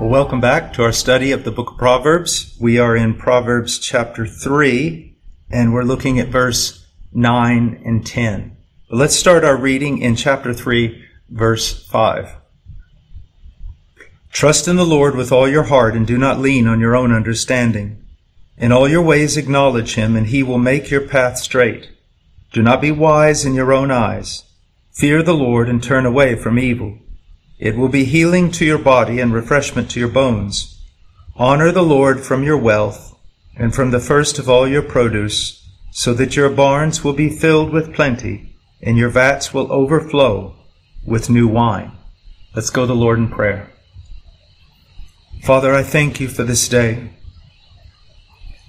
Well, welcome back to our study of the book of Proverbs. We are in Proverbs chapter 3, and we're looking at verse 9 and 10. But let's start our reading in chapter 3, verse 5. Trust in the Lord with all your heart and do not lean on your own understanding. In all your ways acknowledge him, and he will make your path straight. Do not be wise in your own eyes. Fear the Lord and turn away from evil. It will be healing to your body and refreshment to your bones. Honor the Lord from your wealth and from the first of all your produce, so that your barns will be filled with plenty and your vats will overflow with new wine. Let's go to the Lord in prayer. Father, I thank you for this day.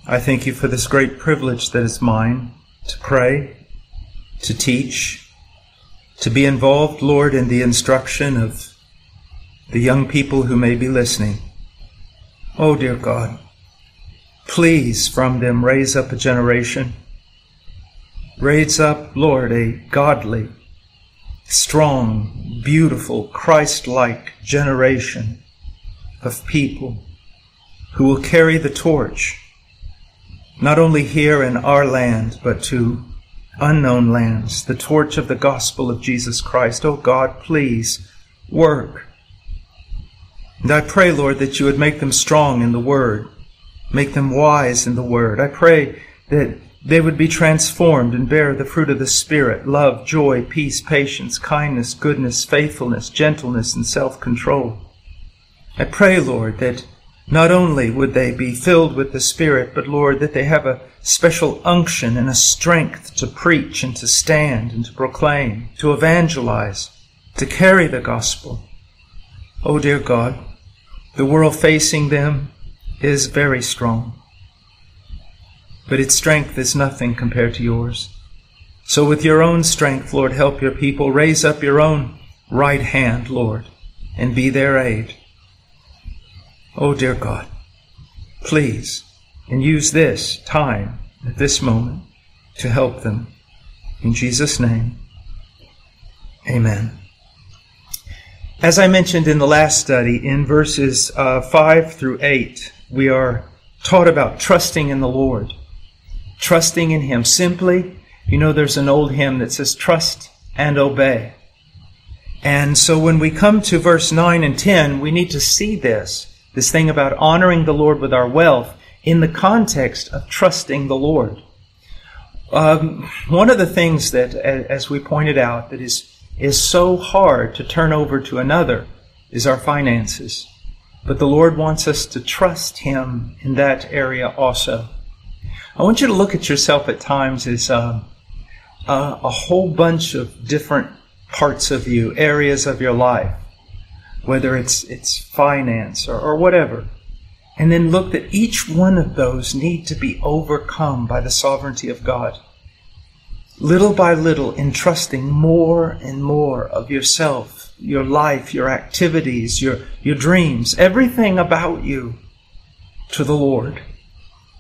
I thank you for this great privilege that is mine to pray, to teach, to be involved, Lord, in the instruction of the young people who may be listening. Oh, dear God, please from them raise up a generation. Raise up, Lord, a godly, strong, beautiful, Christ like generation of people who will carry the torch, not only here in our land, but to unknown lands, the torch of the gospel of Jesus Christ. Oh God, please work and I pray, Lord, that you would make them strong in the word, make them wise in the word. I pray that they would be transformed and bear the fruit of the Spirit love, joy, peace, patience, kindness, goodness, faithfulness, gentleness, and self control. I pray, Lord, that not only would they be filled with the Spirit, but Lord, that they have a special unction and a strength to preach and to stand and to proclaim, to evangelize, to carry the gospel. Oh, dear God, the world facing them is very strong, but its strength is nothing compared to yours. So, with your own strength, Lord, help your people. Raise up your own right hand, Lord, and be their aid. Oh, dear God, please, and use this time at this moment to help them. In Jesus' name, amen. As I mentioned in the last study, in verses uh, 5 through 8, we are taught about trusting in the Lord, trusting in Him. Simply, you know, there's an old hymn that says, Trust and obey. And so when we come to verse 9 and 10, we need to see this, this thing about honoring the Lord with our wealth in the context of trusting the Lord. Um, one of the things that, as we pointed out, that is is so hard to turn over to another is our finances. But the Lord wants us to trust Him in that area also. I want you to look at yourself at times as uh, a whole bunch of different parts of you, areas of your life, whether it's, it's finance or, or whatever. And then look that each one of those need to be overcome by the sovereignty of God little by little entrusting more and more of yourself, your life, your activities, your, your dreams, everything about you to the Lord,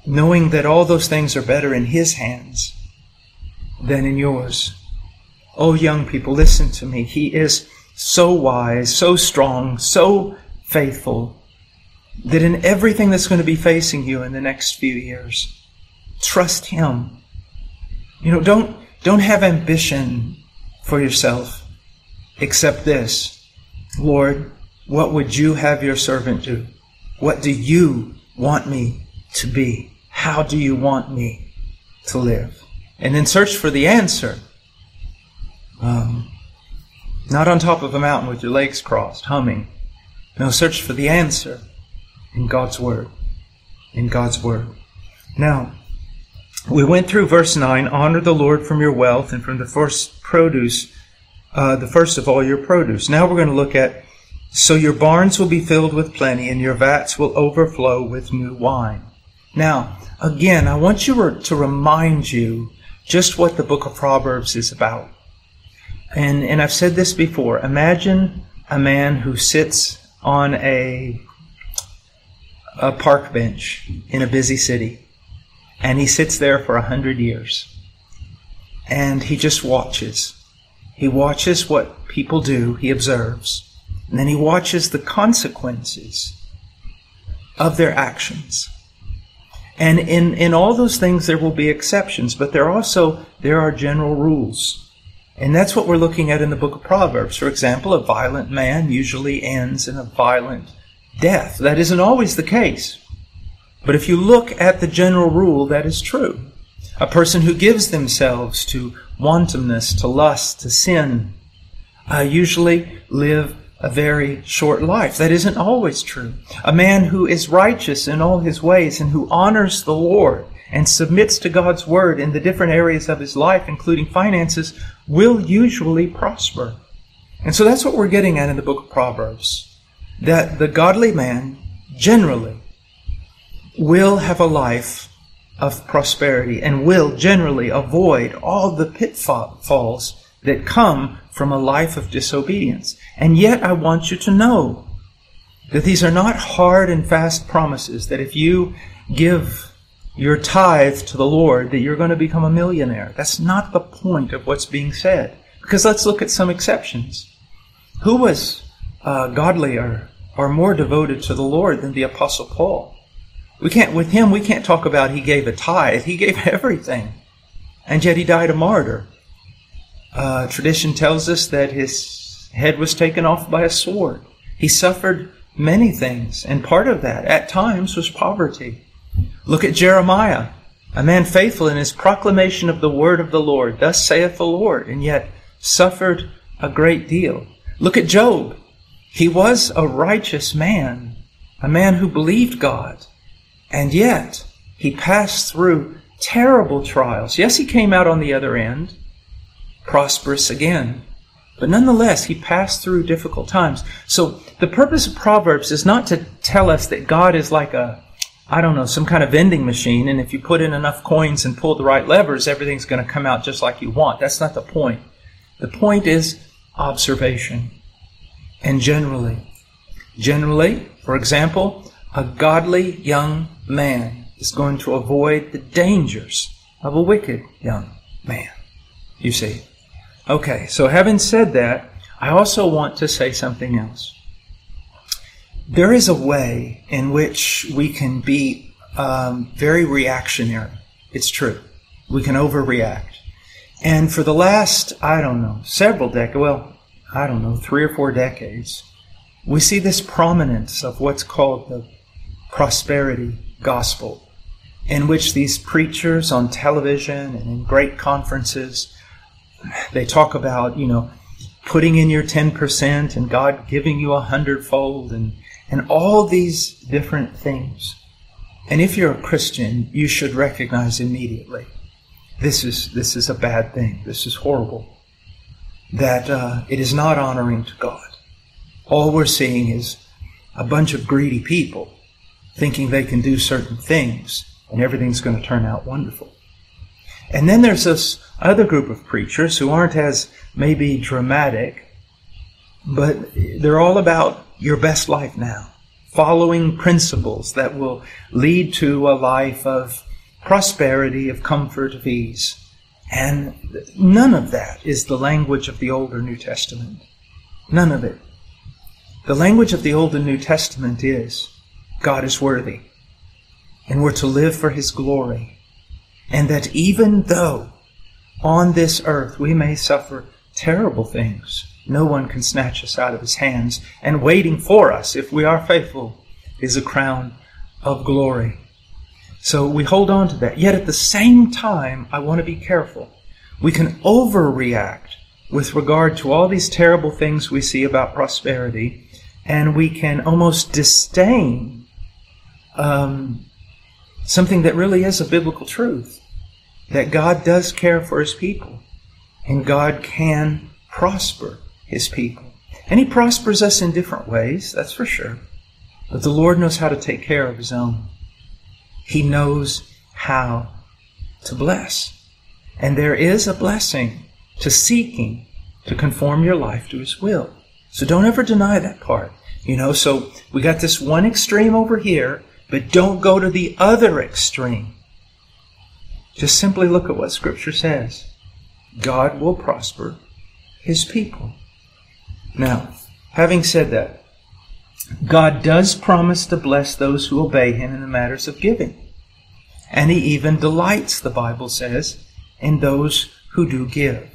knowing that all those things are better in His hands than in yours. Oh, young people, listen to me. He is so wise, so strong, so faithful that in everything that's going to be facing you in the next few years, trust Him. You know, don't, don't have ambition for yourself except this Lord, what would you have your servant do? What do you want me to be? How do you want me to live? And then search for the answer. Um, not on top of a mountain with your legs crossed, humming. No, search for the answer in God's Word. In God's Word. Now, we went through verse 9 honor the Lord from your wealth and from the first produce, uh, the first of all your produce. Now we're going to look at So your barns will be filled with plenty, and your vats will overflow with new wine. Now, again, I want you to remind you just what the book of Proverbs is about. And, and I've said this before. Imagine a man who sits on a, a park bench in a busy city, and he sits there for a hundred years. And he just watches. He watches what people do, he observes, and then he watches the consequences of their actions. And in, in all those things there will be exceptions, but there also there are general rules. And that's what we're looking at in the book of Proverbs. For example, a violent man usually ends in a violent death. That isn't always the case. But if you look at the general rule, that is true. A person who gives themselves to wantonness, to lust, to sin, uh, usually live a very short life. That isn't always true. A man who is righteous in all his ways and who honors the Lord and submits to God's word in the different areas of his life, including finances, will usually prosper. And so that's what we're getting at in the book of Proverbs. That the godly man generally will have a life of prosperity and will generally avoid all the pitfalls that come from a life of disobedience. And yet I want you to know that these are not hard and fast promises that if you give your tithe to the Lord that you're going to become a millionaire. That's not the point of what's being said. Because let's look at some exceptions. Who was uh, godly or, or more devoted to the Lord than the Apostle Paul? We can't, with him, we can't talk about he gave a tithe. He gave everything. And yet he died a martyr. Uh, tradition tells us that his head was taken off by a sword. He suffered many things, and part of that, at times, was poverty. Look at Jeremiah, a man faithful in his proclamation of the word of the Lord. Thus saith the Lord, and yet suffered a great deal. Look at Job. He was a righteous man, a man who believed God, and yet he passed through terrible trials. Yes, he came out on the other end, prosperous again. But nonetheless, he passed through difficult times. So the purpose of Proverbs is not to tell us that God is like a I don't know, some kind of vending machine, and if you put in enough coins and pull the right levers, everything's going to come out just like you want. That's not the point. The point is observation. And generally, generally, for example, a godly young man is going to avoid the dangers of a wicked young man. You see. Okay, so having said that, I also want to say something else there is a way in which we can be um, very reactionary. It's true. We can overreact. And for the last, I don't know, several decades, well, I don't know, three or four decades, we see this prominence of what's called the prosperity gospel, in which these preachers on television and in great conferences, they talk about, you know, putting in your 10% and God giving you a hundredfold and and all these different things. And if you're a Christian, you should recognize immediately this is, this is a bad thing. This is horrible. That uh, it is not honoring to God. All we're seeing is a bunch of greedy people thinking they can do certain things and everything's going to turn out wonderful. And then there's this other group of preachers who aren't as maybe dramatic, but they're all about your best life now, following principles that will lead to a life of prosperity, of comfort, of ease. And none of that is the language of the Old or New Testament. None of it. The language of the Old and New Testament is God is worthy, and we're to live for His glory. And that even though on this earth we may suffer terrible things, no one can snatch us out of his hands, and waiting for us, if we are faithful, is a crown of glory. So we hold on to that. Yet at the same time, I want to be careful. We can overreact with regard to all these terrible things we see about prosperity, and we can almost disdain um, something that really is a biblical truth that God does care for his people, and God can prosper his people. And He prospers us in different ways, that's for sure. But the Lord knows how to take care of His own. He knows how to bless. And there is a blessing to seeking to conform your life to His will. So don't ever deny that part. You know, so we got this one extreme over here, but don't go to the other extreme. Just simply look at what Scripture says. God will prosper His people. Now, having said that, God does promise to bless those who obey Him in the matters of giving. And He even delights, the Bible says, in those who do give.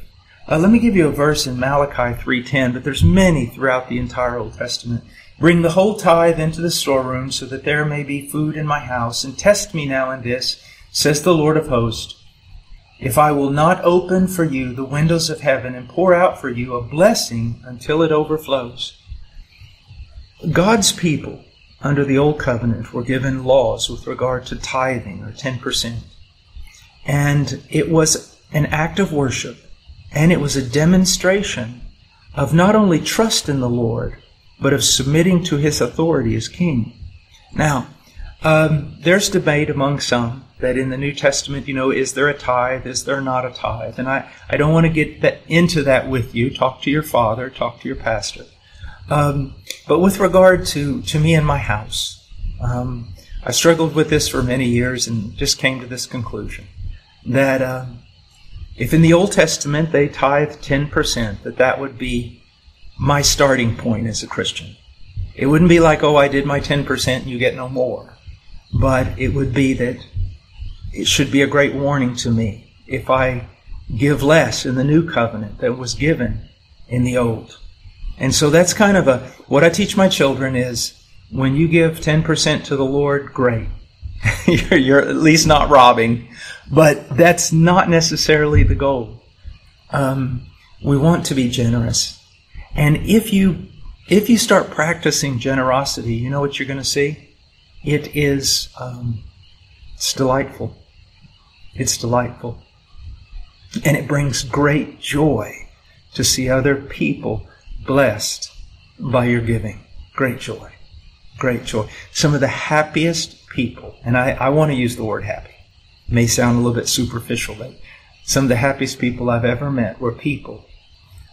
Uh, let me give you a verse in Malachi 3.10, but there's many throughout the entire Old Testament. Bring the whole tithe into the storeroom so that there may be food in my house, and test me now in this, says the Lord of hosts, if I will not open for you the windows of heaven and pour out for you a blessing until it overflows. God's people under the Old Covenant were given laws with regard to tithing or 10%. And it was an act of worship and it was a demonstration of not only trust in the Lord, but of submitting to his authority as king. Now, um, there's debate among some that in the New Testament, you know, is there a tithe? Is there not a tithe? And I, I don't want to get that, into that with you. Talk to your father, talk to your pastor. Um, but with regard to, to me and my house, um, I struggled with this for many years and just came to this conclusion that um, if in the Old Testament they tithe 10%, that that would be my starting point as a Christian. It wouldn't be like, oh, I did my 10% and you get no more. But it would be that it should be a great warning to me if I give less in the new covenant that was given in the old. And so that's kind of a, what I teach my children is when you give 10% to the Lord, great. you're, you're, at least not robbing, but that's not necessarily the goal. Um, we want to be generous. And if you, if you start practicing generosity, you know what you're going to see? It is, um, it's delightful. It's delightful. And it brings great joy to see other people blessed by your giving. Great joy. Great joy. Some of the happiest people, and I, I want to use the word happy. It may sound a little bit superficial, but some of the happiest people I've ever met were people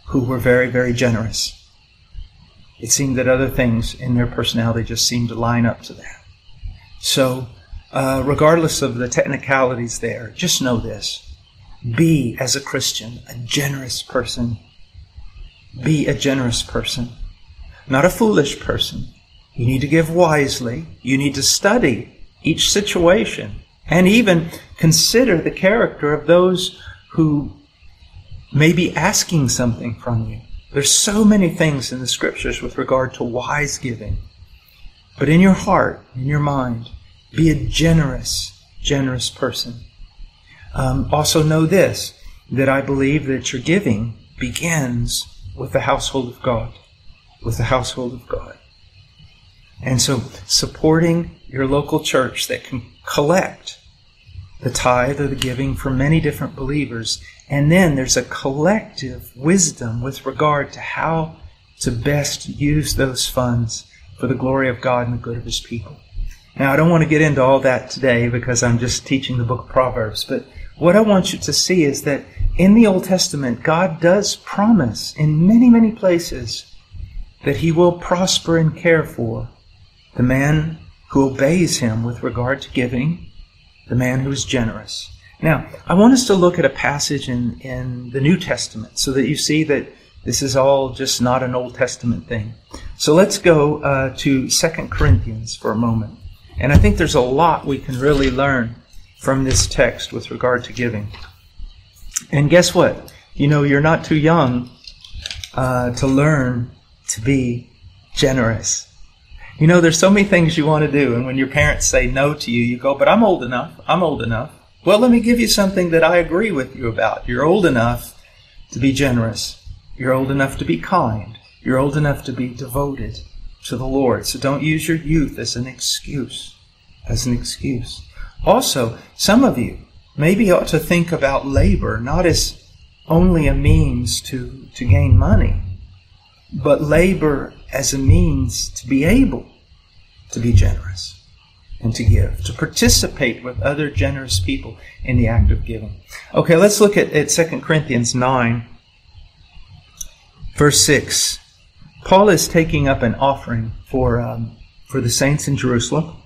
who were very, very generous. It seemed that other things in their personality just seemed to line up to that. So uh, regardless of the technicalities there, just know this. Be, as a Christian, a generous person. Be a generous person, not a foolish person. You need to give wisely. You need to study each situation and even consider the character of those who may be asking something from you. There's so many things in the scriptures with regard to wise giving. But in your heart, in your mind, be a generous, generous person. Um, also know this, that I believe that your giving begins with the household of God. With the household of God. And so supporting your local church that can collect the tithe or the giving from many different believers. And then there's a collective wisdom with regard to how to best use those funds for the glory of God and the good of His people. Now, I don't want to get into all that today because I'm just teaching the book of Proverbs, but what I want you to see is that in the Old Testament, God does promise in many, many places that He will prosper and care for the man who obeys Him with regard to giving, the man who is generous. Now, I want us to look at a passage in, in the New Testament so that you see that this is all just not an Old Testament thing. So let's go uh, to 2 Corinthians for a moment. And I think there's a lot we can really learn from this text with regard to giving. And guess what? You know, you're not too young uh, to learn to be generous. You know, there's so many things you want to do, and when your parents say no to you, you go, but I'm old enough. I'm old enough. Well, let me give you something that I agree with you about. You're old enough to be generous. You're old enough to be kind. You're old enough to be devoted to the Lord. So don't use your youth as an excuse. As an excuse. Also, some of you maybe ought to think about labor not as only a means to, to gain money, but labor as a means to be able to be generous and to give, to participate with other generous people in the act of giving. Okay, let's look at, at 2 Corinthians 9, verse 6. Paul is taking up an offering for, um, for the saints in Jerusalem.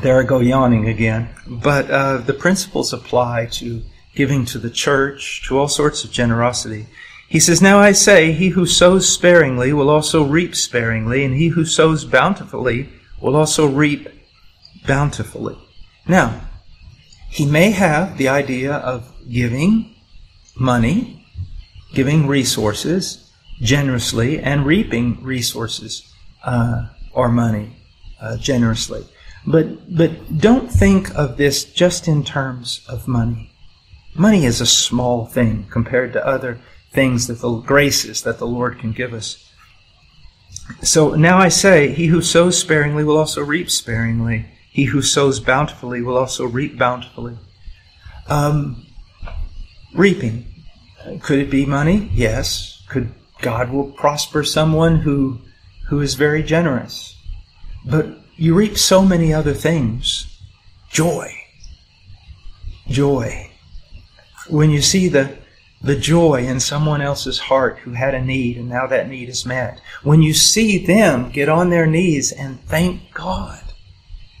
There I go yawning again. But uh, the principles apply to giving to the church, to all sorts of generosity. He says, Now I say, he who sows sparingly will also reap sparingly, and he who sows bountifully will also reap bountifully. Now, he may have the idea of giving money, giving resources generously, and reaping resources uh, or money uh, generously. But, but don't think of this just in terms of money. Money is a small thing compared to other things that the graces that the Lord can give us. So now I say, he who sows sparingly will also reap sparingly. He who sows bountifully will also reap bountifully. Um, reaping. Could it be money? Yes. Could God will prosper someone who who is very generous. But you reap so many other things. Joy. Joy. When you see the the joy in someone else's heart who had a need and now that need is met. When you see them get on their knees and thank God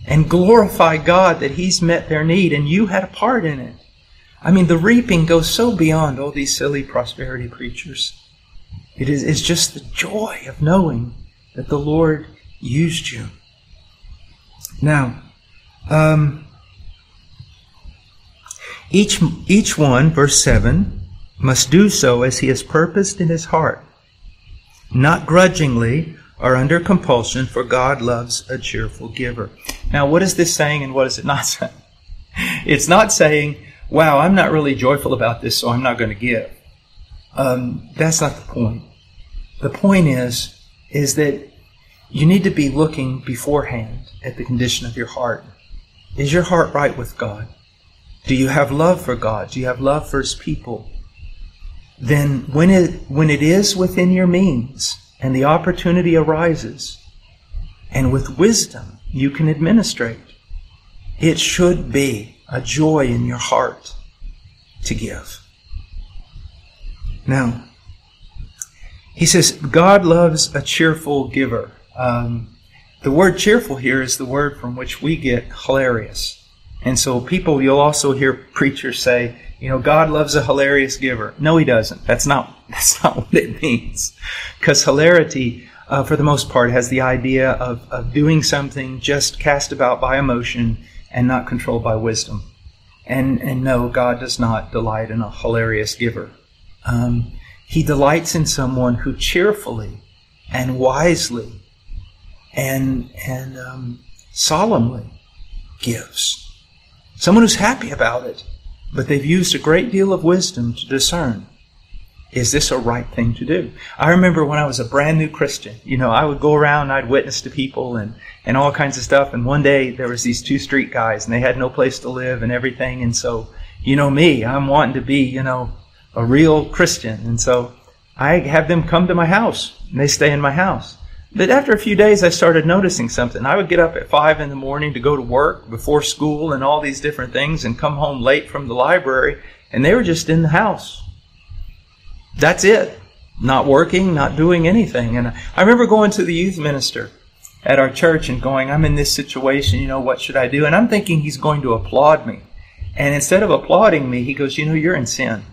and glorify God that He's met their need and you had a part in it. I mean, the reaping goes so beyond all these silly prosperity preachers. It is it's just the joy of knowing that the Lord used you. Now, um, each, each one, verse 7, must do so as he has purposed in his heart, not grudgingly or under compulsion, for God loves a cheerful giver. Now, what is this saying and what is it not saying? It's not saying, wow, I'm not really joyful about this, so I'm not going to give. Um, that's not the point. The point is, is that you need to be looking beforehand at the condition of your heart. Is your heart right with God? Do you have love for God? Do you have love for His people? Then when it, when it is within your means and the opportunity arises, and with wisdom you can administrate, it should be a joy in your heart to give. Now, he says, God loves a cheerful giver. Um, the word cheerful here is the word from which we get hilarious. And so people, you'll also hear preachers say, you know, God loves a hilarious giver. No, he doesn't. That's not, that's not what it means. Because hilarity, uh, for the most part, has the idea of, of doing something just cast about by emotion and not controlled by wisdom. And, and no, God does not delight in a hilarious giver. Um, he delights in someone who cheerfully and wisely and, and um, solemnly gives. Someone who's happy about it but they've used a great deal of wisdom to discern is this a right thing to do? I remember when I was a brand new Christian, you know, I would go around and I'd witness to people and, and all kinds of stuff. And one day there was these two street guys and they had no place to live and everything. And so, you know me, I'm wanting to be, you know, a real Christian. And so I have them come to my house and they stay in my house. But after a few days, I started noticing something. I would get up at five in the morning to go to work before school and all these different things and come home late from the library, and they were just in the house. That's it. Not working, not doing anything. And I remember going to the youth minister at our church and going, I'm in this situation, you know, what should I do? And I'm thinking he's going to applaud me. And instead of applauding me, he goes, You know, you're in sin.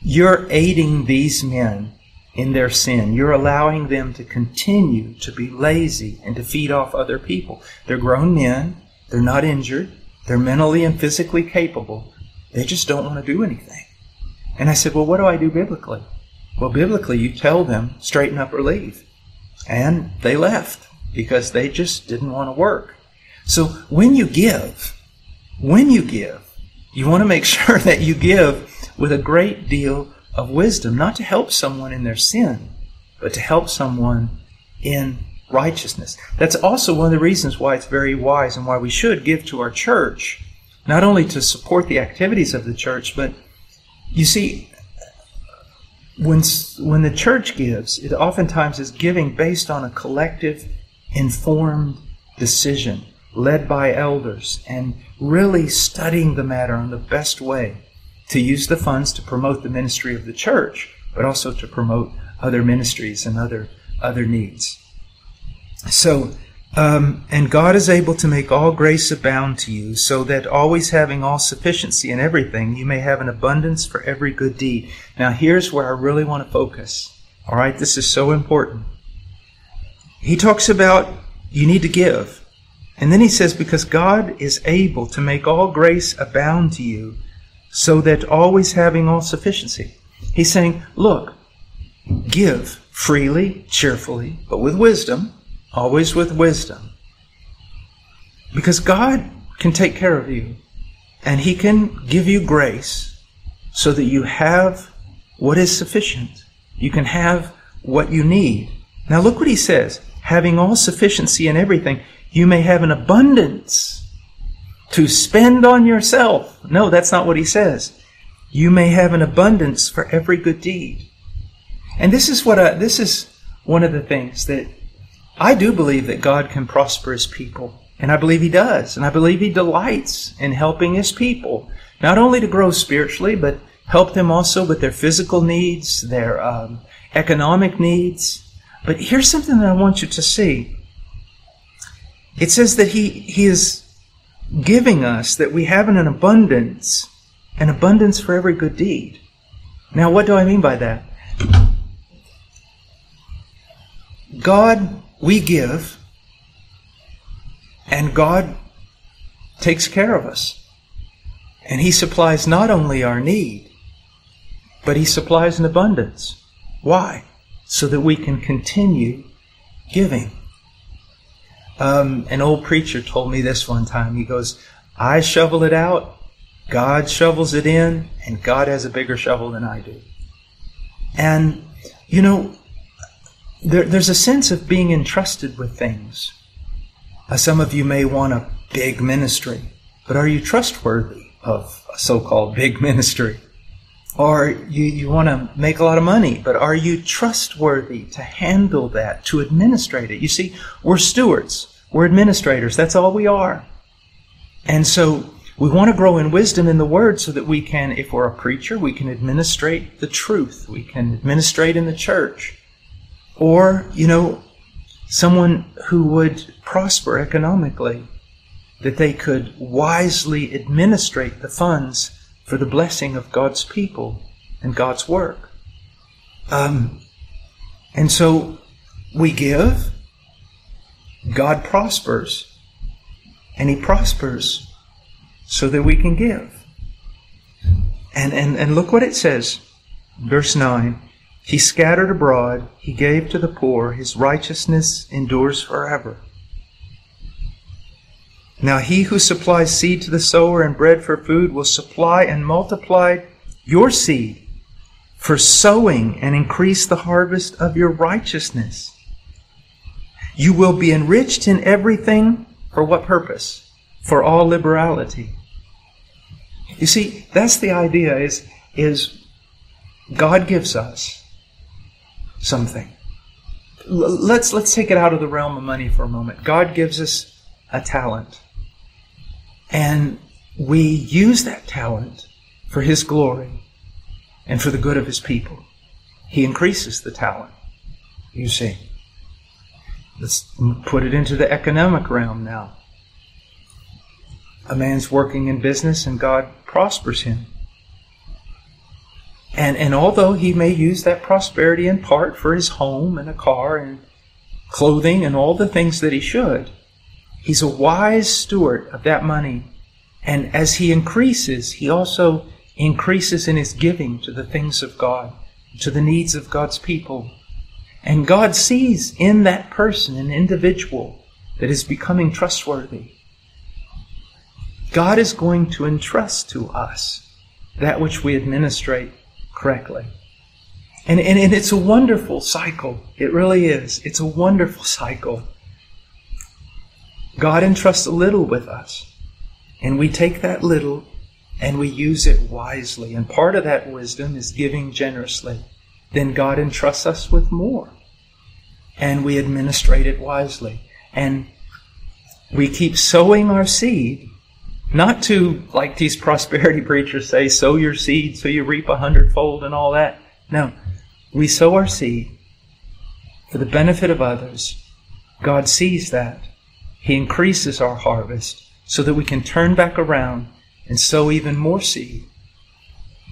You're aiding these men in their sin. You're allowing them to continue to be lazy and to feed off other people. They're grown men. They're not injured. They're mentally and physically capable. They just don't want to do anything. And I said, Well, what do I do biblically? Well, biblically, you tell them, straighten up or leave. And they left because they just didn't want to work. So when you give, when you give, you want to make sure that you give with a great deal of wisdom, not to help someone in their sin, but to help someone in righteousness. That's also one of the reasons why it's very wise and why we should give to our church, not only to support the activities of the church, but you see, when, when the church gives, it oftentimes is giving based on a collective, informed decision led by elders and really studying the matter on the best way to use the funds to promote the ministry of the church, but also to promote other ministries and other, other needs. So, um, and God is able to make all grace abound to you, so that always having all sufficiency in everything, you may have an abundance for every good deed. Now, here's where I really want to focus. All right, this is so important. He talks about you need to give. And then he says, because God is able to make all grace abound to you, so that always having all sufficiency. He's saying, look, give freely, cheerfully, but with wisdom always with wisdom. Because God can take care of you and He can give you grace so that you have what is sufficient. You can have what you need. Now look what He says. Having all sufficiency in everything, you may have an abundance to spend on yourself. No, that's not what He says. You may have an abundance for every good deed. And this is what I, this is one of the things that I do believe that God can prosper his people. And I believe he does. And I believe he delights in helping his people, not only to grow spiritually, but help them also with their physical needs, their um, economic needs. But here's something that I want you to see. It says that he, he is giving us that we have an abundance, an abundance for every good deed. Now, what do I mean by that? God we give, and God takes care of us. And He supplies not only our need, but He supplies an abundance. Why? So that we can continue giving. Um, an old preacher told me this one time. He goes, I shovel it out, God shovels it in, and God has a bigger shovel than I do. And, you know, there, there's a sense of being entrusted with things. Uh, some of you may want a big ministry, but are you trustworthy of a so-called big ministry? Or you, you want to make a lot of money, but are you trustworthy to handle that, to administrate it? You see, we're stewards. We're administrators. That's all we are. And so we want to grow in wisdom in the Word so that we can, if we're a preacher, we can administrate the truth. We can administrate in the church. Or, you know, someone who would prosper economically, that they could wisely administrate the funds for the blessing of God's people and God's work. Um, and so we give, God prospers, and He prospers so that we can give. And, and, and look what it says, verse 9. He scattered abroad, he gave to the poor, his righteousness endures forever. Now he who supplies seed to the sower and bread for food will supply and multiply your seed for sowing and increase the harvest of your righteousness. You will be enriched in everything for what purpose? For all liberality. You see, that's the idea is, is God gives us something. let's, let's take it out of the realm of money for a moment. God gives us a talent. And we use that talent for His glory and for the good of His people. He increases the talent, you see. Let's put it into the economic realm now. A man's working in business and God prospers him. And, and although he may use that prosperity in part for his home and a car and clothing and all the things that he should, he's a wise steward of that money. And as he increases, he also increases in his giving to the things of God, to the needs of God's people. And God sees in that person an individual that is becoming trustworthy. God is going to entrust to us that which we administrate correctly. And, and, and it's a wonderful cycle. It really is. It's a wonderful cycle. God entrusts a little with us, and we take that little and we use it wisely. And part of that wisdom is giving generously. then God entrusts us with more. And we administrate it wisely. And we keep sowing our seed, not to, like these prosperity preachers say, sow your seed so you reap a hundredfold and all that. No. We sow our seed for the benefit of others. God sees that. He increases our harvest so that we can turn back around and sow even more seed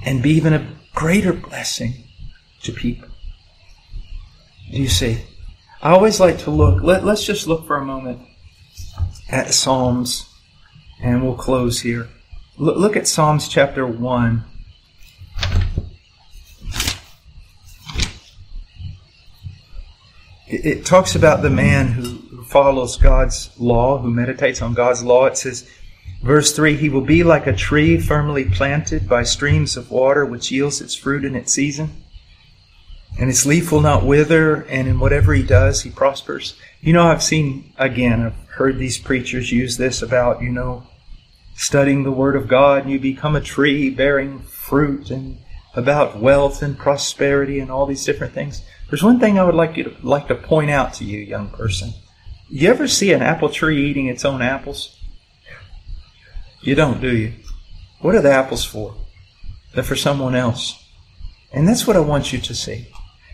and be even a greater blessing to people. Do you see? I always like to look, let, let's just look for a moment at Psalms, and we'll close here. Look, look at Psalms chapter 1. It, talks about the man who follows God's law, who meditates on God's law. It says, Verse 3 He will be like a tree firmly planted by streams of water, which yields its fruit in its season. And its leaf will not wither, and in whatever he does, he prospers. You know, I've seen, again, I've heard these preachers use this about, you know, studying the Word of God, and you become a tree bearing fruit, and about wealth and prosperity and all these different things. There's one thing I would like you to like to point out to you, young person. You ever see an apple tree eating its own apples? You don't, do you? What are the apples for? They're for someone else. And that's what I want you to see.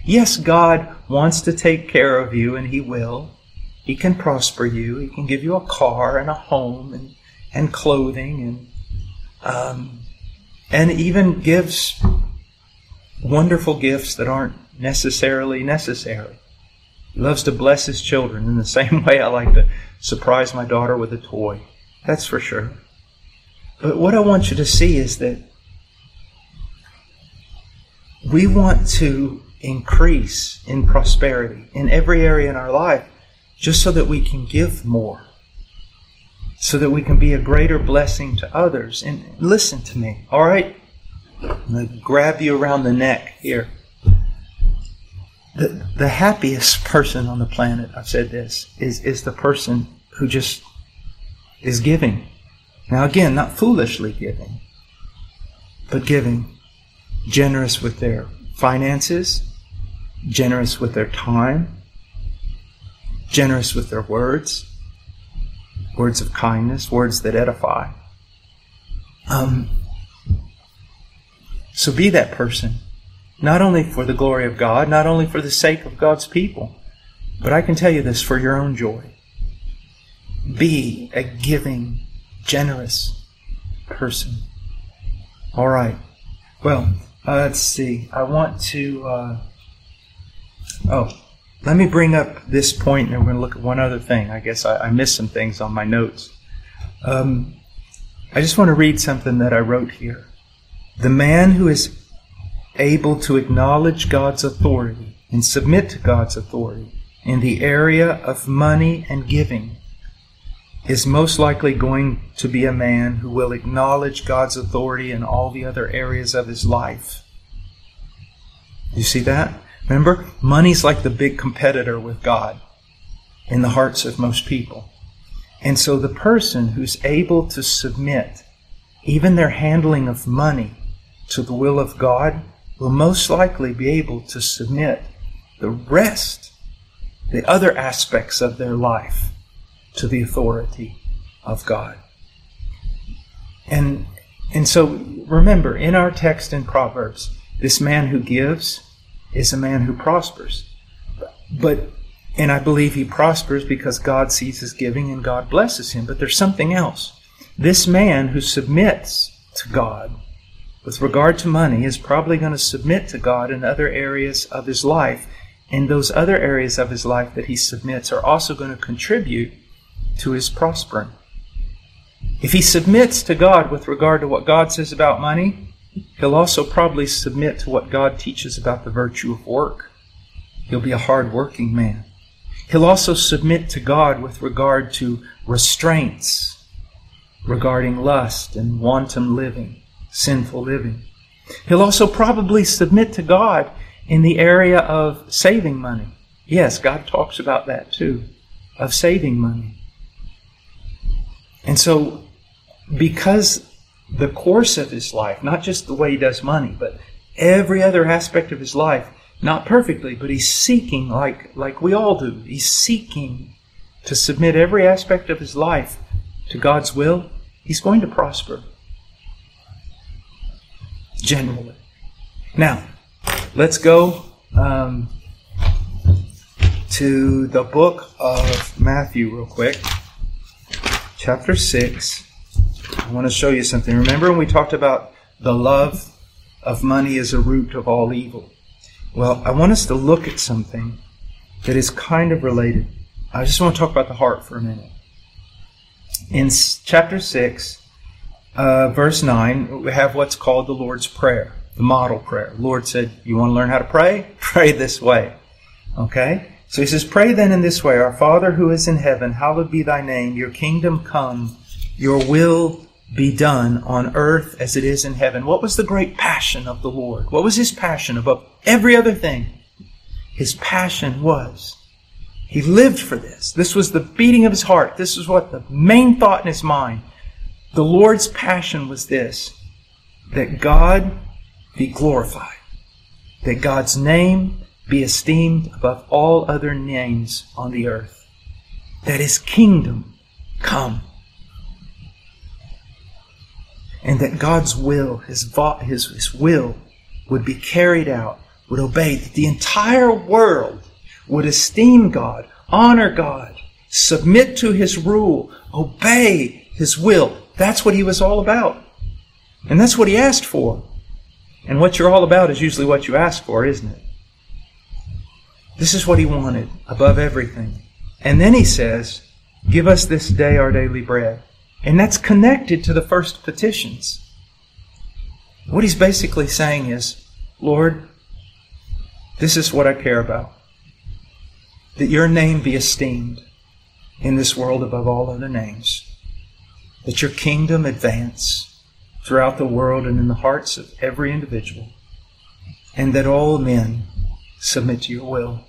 Yes, God wants to take care of you, and He will. He can prosper you. He can give you a car and a home and, and clothing and um, and even gives wonderful gifts that aren't necessarily necessary. Loves to bless his children in the same way I like to surprise my daughter with a toy. That's for sure. But what I want you to see is that we want to increase in prosperity in every area in our life just so that we can give more, so that we can be a greater blessing to others. And listen to me, all right? I'm going to grab you around the neck here. The, the happiest person on the planet, I've said this, is, is the person who just is giving now, again, not foolishly giving, but giving, generous with their finances, generous with their time, generous with their words, words of kindness, words that edify. Um, so be that person, not only for the glory of God, not only for the sake of God's people, but I can tell you this for your own joy. Be a giving generous person. All right. Well, uh, let's see. I want to. Uh, oh, let me bring up this point, and we're going to look at one other thing. I guess I, I missed some things on my notes. Um, I just want to read something that I wrote here. The man who is able to acknowledge God's authority and submit to God's authority in the area of money and giving is most likely going to be a man who will acknowledge God's authority in all the other areas of his life. You see that? Remember, money's like the big competitor with God in the hearts of most people. And so the person who's able to submit even their handling of money to the will of God will most likely be able to submit the rest, the other aspects of their life to the authority of God. And, and so remember, in our text in Proverbs, this man who gives is a man who prospers. But, and I believe he prospers because God sees his giving and God blesses him. But there's something else. This man who submits to God with regard to money is probably going to submit to God in other areas of his life. And those other areas of his life that he submits are also going to contribute to his prospering. If he submits to God with regard to what God says about money, he'll also probably submit to what God teaches about the virtue of work. He'll be a hard working man. He'll also submit to God with regard to restraints regarding lust and wanton living, sinful living. He'll also probably submit to God in the area of saving money. Yes, God talks about that too, of saving money. And so, because the course of his life, not just the way he does money, but every other aspect of his life Not perfectly, but he's seeking like, like we all do. He's seeking to submit every aspect of his life to God's will. He's going to prosper. Generally. Now, let's go um, to the book of Matthew real quick. Chapter 6. I want to show you something. Remember when we talked about the love of money as a root of all evil? Well, I want us to look at something that is kind of related. I just want to talk about the heart for a minute. In chapter 6, uh, verse 9, we have what's called the Lord's Prayer, the model prayer. The Lord said, You want to learn how to pray? Pray this way. Okay? So he says, Pray then in this way Our Father who is in heaven, hallowed be thy name, your kingdom come, your will be done on earth as it is in heaven. What was the great passion of the Lord? What was his passion above every other thing? His passion was, he lived for this. This was the beating of his heart. This was what the main thought in his mind. The Lord's passion was this, that God be glorified, that God's name be esteemed above all other names on the earth, that his kingdom come and that God's will, his, his, his will, would be carried out, would obey, that the entire world would esteem God, honor God, submit to his rule, obey his will. That's what he was all about. And that's what he asked for. And what you're all about is usually what you ask for, isn't it? This is what he wanted above everything. And then he says, Give us this day our daily bread. And that's connected to the first petitions. What he's basically saying is, Lord, this is what I care about. That your name be esteemed in this world above all other names. That your kingdom advance throughout the world and in the hearts of every individual. And that all men submit to your will.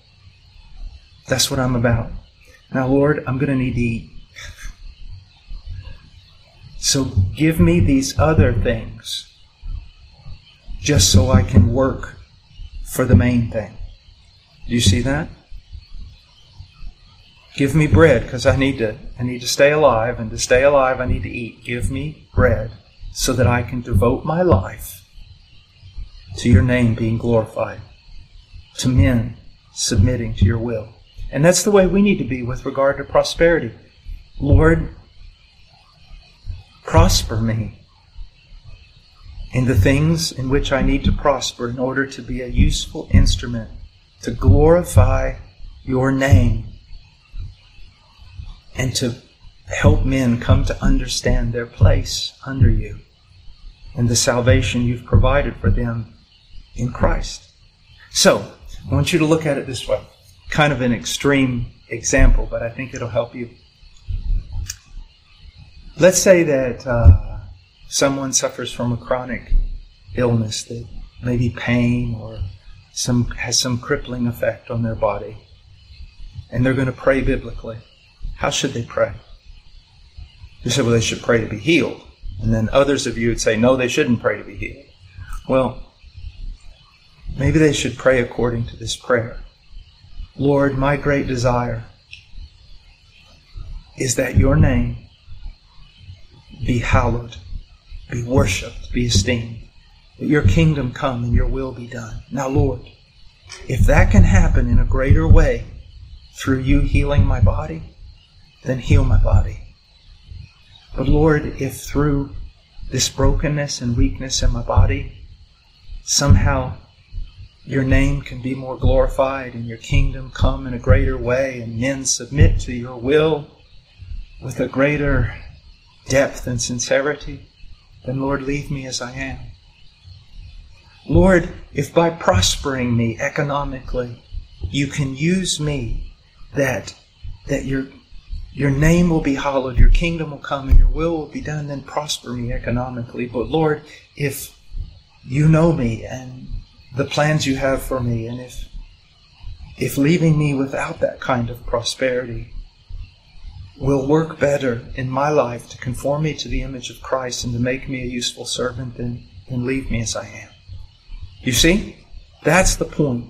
That's what I'm about. Now, Lord, I'm going to need to eat. So give me these other things just so I can work for the main thing. Do you see that? Give me bread because I need to I need to stay alive and to stay alive I need to eat. Give me bread so that I can devote my life to your name being glorified, to men submitting to your will. And that's the way we need to be with regard to prosperity. Lord, prosper me in the things in which I need to prosper in order to be a useful instrument to glorify your name and to help men come to understand their place under you and the salvation you've provided for them in Christ. So, I want you to look at it this way. Kind of an extreme example, but I think it'll help you Let's say that uh, someone suffers from a chronic illness that maybe pain or some has some crippling effect on their body, and they're going to pray biblically. How should they pray? You said, well, they should pray to be healed. And then others of you would say, no, they shouldn't pray to be healed. Well, maybe they should pray according to this prayer. Lord, my great desire is that your name be hallowed, be worshiped, be esteemed. That your kingdom come and your will be done. Now, Lord, if that can happen in a greater way through you healing my body, then heal my body. But Lord, if through this brokenness and weakness in my body, somehow your name can be more glorified and your kingdom come in a greater way and men submit to your will with a greater depth and sincerity, then Lord, leave me as I am. Lord, if by prospering me economically, you can use me that that your your name will be hallowed, your kingdom will come, and your will will be done, then prosper me economically. But Lord, if you know me and the plans you have for me, and if if leaving me without that kind of prosperity will work better in my life to conform me to the image of Christ and to make me a useful servant than, than leave me as I am. You see? That's the point.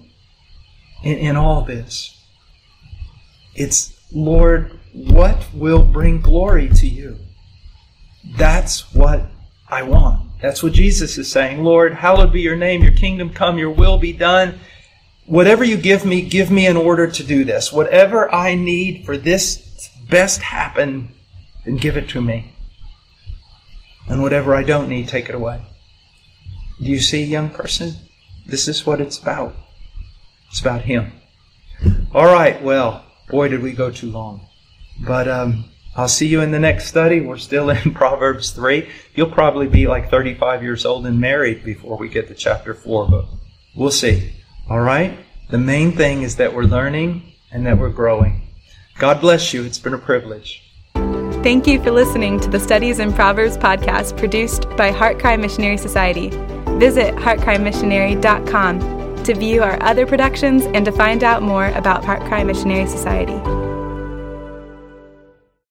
in, in all this. It's, Lord, what will bring glory to you? That's what I want. That's what Jesus is saying. Lord, hallowed be your name, your kingdom come, your will be done. Whatever you give me, give me in order to do this. Whatever I need for this best happen, then give it to me. And whatever I don't need, take it away. Do you see, young person? This is what it's about. It's about Him. All right, well, boy, did we go too long. But um, I'll see you in the next study. We're still in Proverbs 3. You'll probably be like 35 years old and married before we get to chapter 4, but we'll see. All right? The main thing is that we're learning and that we're growing. God bless you. It's been a privilege. Thank you for listening to the Studies in Proverbs podcast produced by HeartCry Missionary Society. Visit heartcrymissionary.com to view our other productions and to find out more about Park HeartCry Missionary Society.